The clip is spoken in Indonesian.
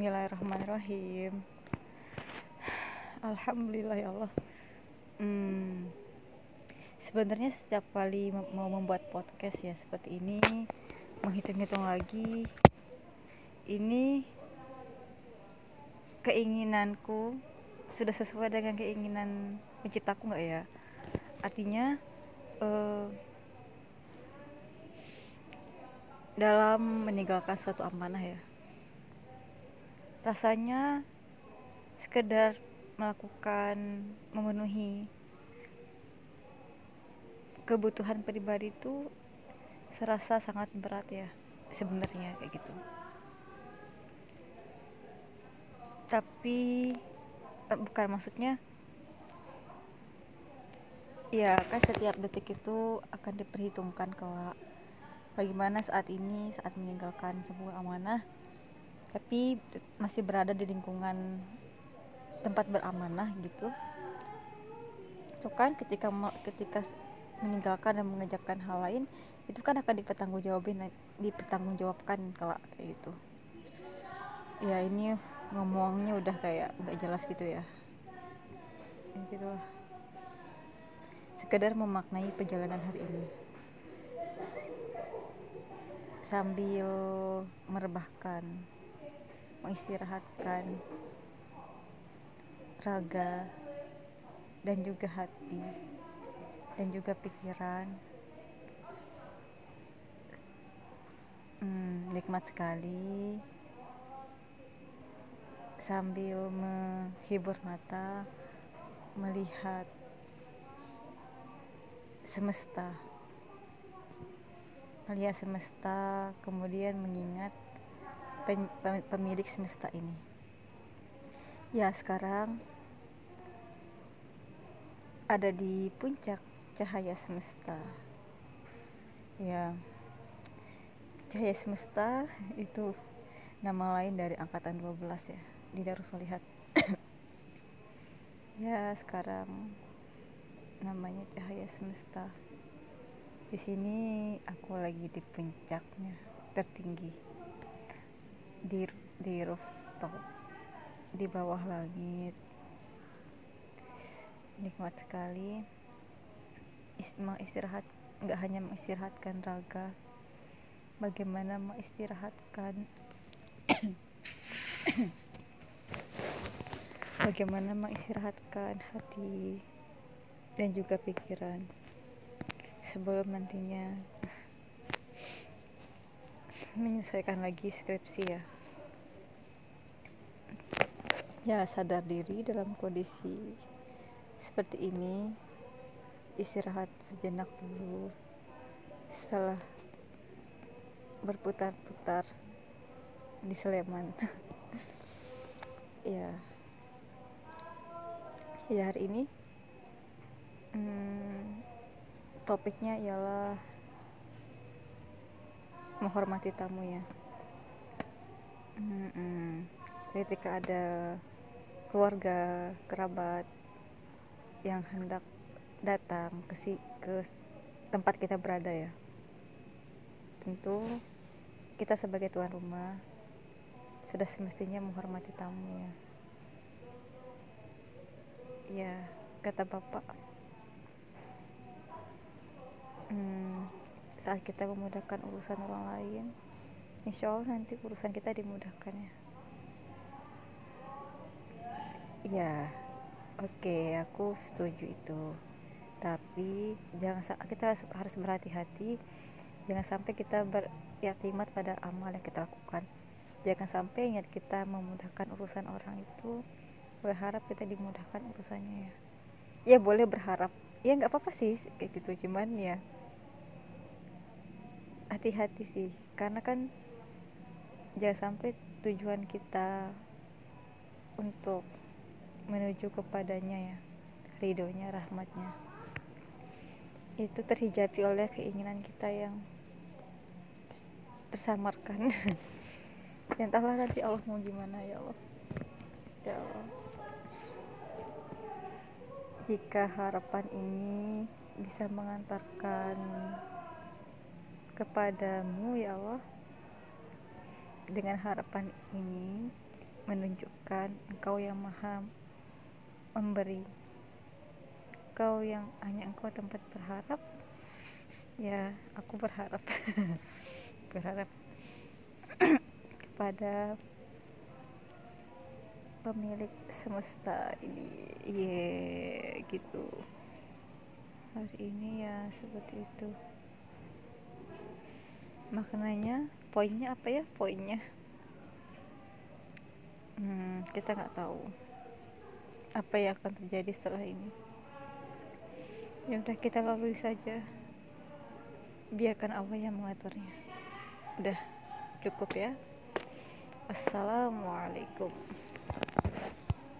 Bismillahirrahmanirrahim. Alhamdulillah ya Allah. Hmm, sebenarnya setiap kali mau membuat podcast ya seperti ini, menghitung-hitung lagi, ini keinginanku sudah sesuai dengan keinginan penciptaku nggak ya? Artinya uh, dalam meninggalkan suatu amanah ya rasanya sekedar melakukan memenuhi kebutuhan pribadi itu serasa sangat berat ya sebenarnya kayak gitu. Tapi eh, bukan maksudnya ya kan setiap detik itu akan diperhitungkan kelak. Bagaimana saat ini saat meninggalkan sebuah amanah tapi masih berada di lingkungan tempat beramanah gitu. Itu kan ketika ketika meninggalkan dan mengejarkan hal lain itu kan akan dipertanggungjawabin dipertanggungjawabkan kalau gitu ya ini ngomongnya udah kayak nggak jelas gitu ya. Ya gitulah. Sekedar memaknai perjalanan hari ini. Sambil merebahkan mengistirahatkan raga dan juga hati dan juga pikiran. Hmm, nikmat sekali. Sambil menghibur mata melihat semesta. Melihat semesta kemudian mengingat pemilik semesta ini. Ya, sekarang ada di puncak cahaya semesta. Ya, cahaya semesta itu nama lain dari angkatan 12 ya, di harus melihat. ya, sekarang namanya cahaya semesta. Di sini aku lagi di puncaknya tertinggi di di rooftop di bawah langit. Nikmat sekali. Istirahat nggak hanya mengistirahatkan raga bagaimana mengistirahatkan bagaimana mengistirahatkan hati dan juga pikiran sebelum nantinya menyelesaikan lagi skripsi ya? Ya sadar diri dalam kondisi seperti ini istirahat sejenak dulu. Setelah berputar-putar di Sleman. Ya. Ya hari ini hmm, topiknya ialah menghormati tamu ya. Hmm, ketika ada keluarga kerabat yang hendak datang ke si ke tempat kita berada ya. Tentu kita sebagai tuan rumah sudah semestinya menghormati tamu ya. Ya kata bapak hmm, saat kita memudahkan urusan orang lain insya Allah nanti urusan kita dimudahkan ya. Ya oke okay, aku setuju itu. Tapi jangan kita harus berhati-hati. Jangan sampai kita beriktimat pada amal yang kita lakukan. Jangan sampai ingat kita memudahkan urusan orang itu berharap kita dimudahkan urusannya ya. Ya boleh berharap. Ya nggak apa-apa sih kayak gitu. Cuman ya hati-hati sih karena kan jangan sampai tujuan kita untuk menuju kepadanya ya ridhonya rahmatnya. Itu terhijabi oleh keinginan kita yang tersamarkan. Yang entahlah nanti Allah mau gimana ya Allah. Ya Allah. Jika harapan ini bisa mengantarkan kepadamu ya Allah. Dengan harapan ini menunjukkan engkau yang maha memberi. Engkau yang hanya engkau tempat berharap. Ya aku berharap. Berharap kepada pemilik semesta ini. Yeah, gitu. Hari ini ya seperti itu maknanya poinnya apa ya? Poinnya. Hmm, kita nggak tahu. Apa yang akan terjadi setelah ini? Ya udah kita lalui saja. Biarkan Allah yang mengaturnya. Udah cukup ya. Assalamualaikum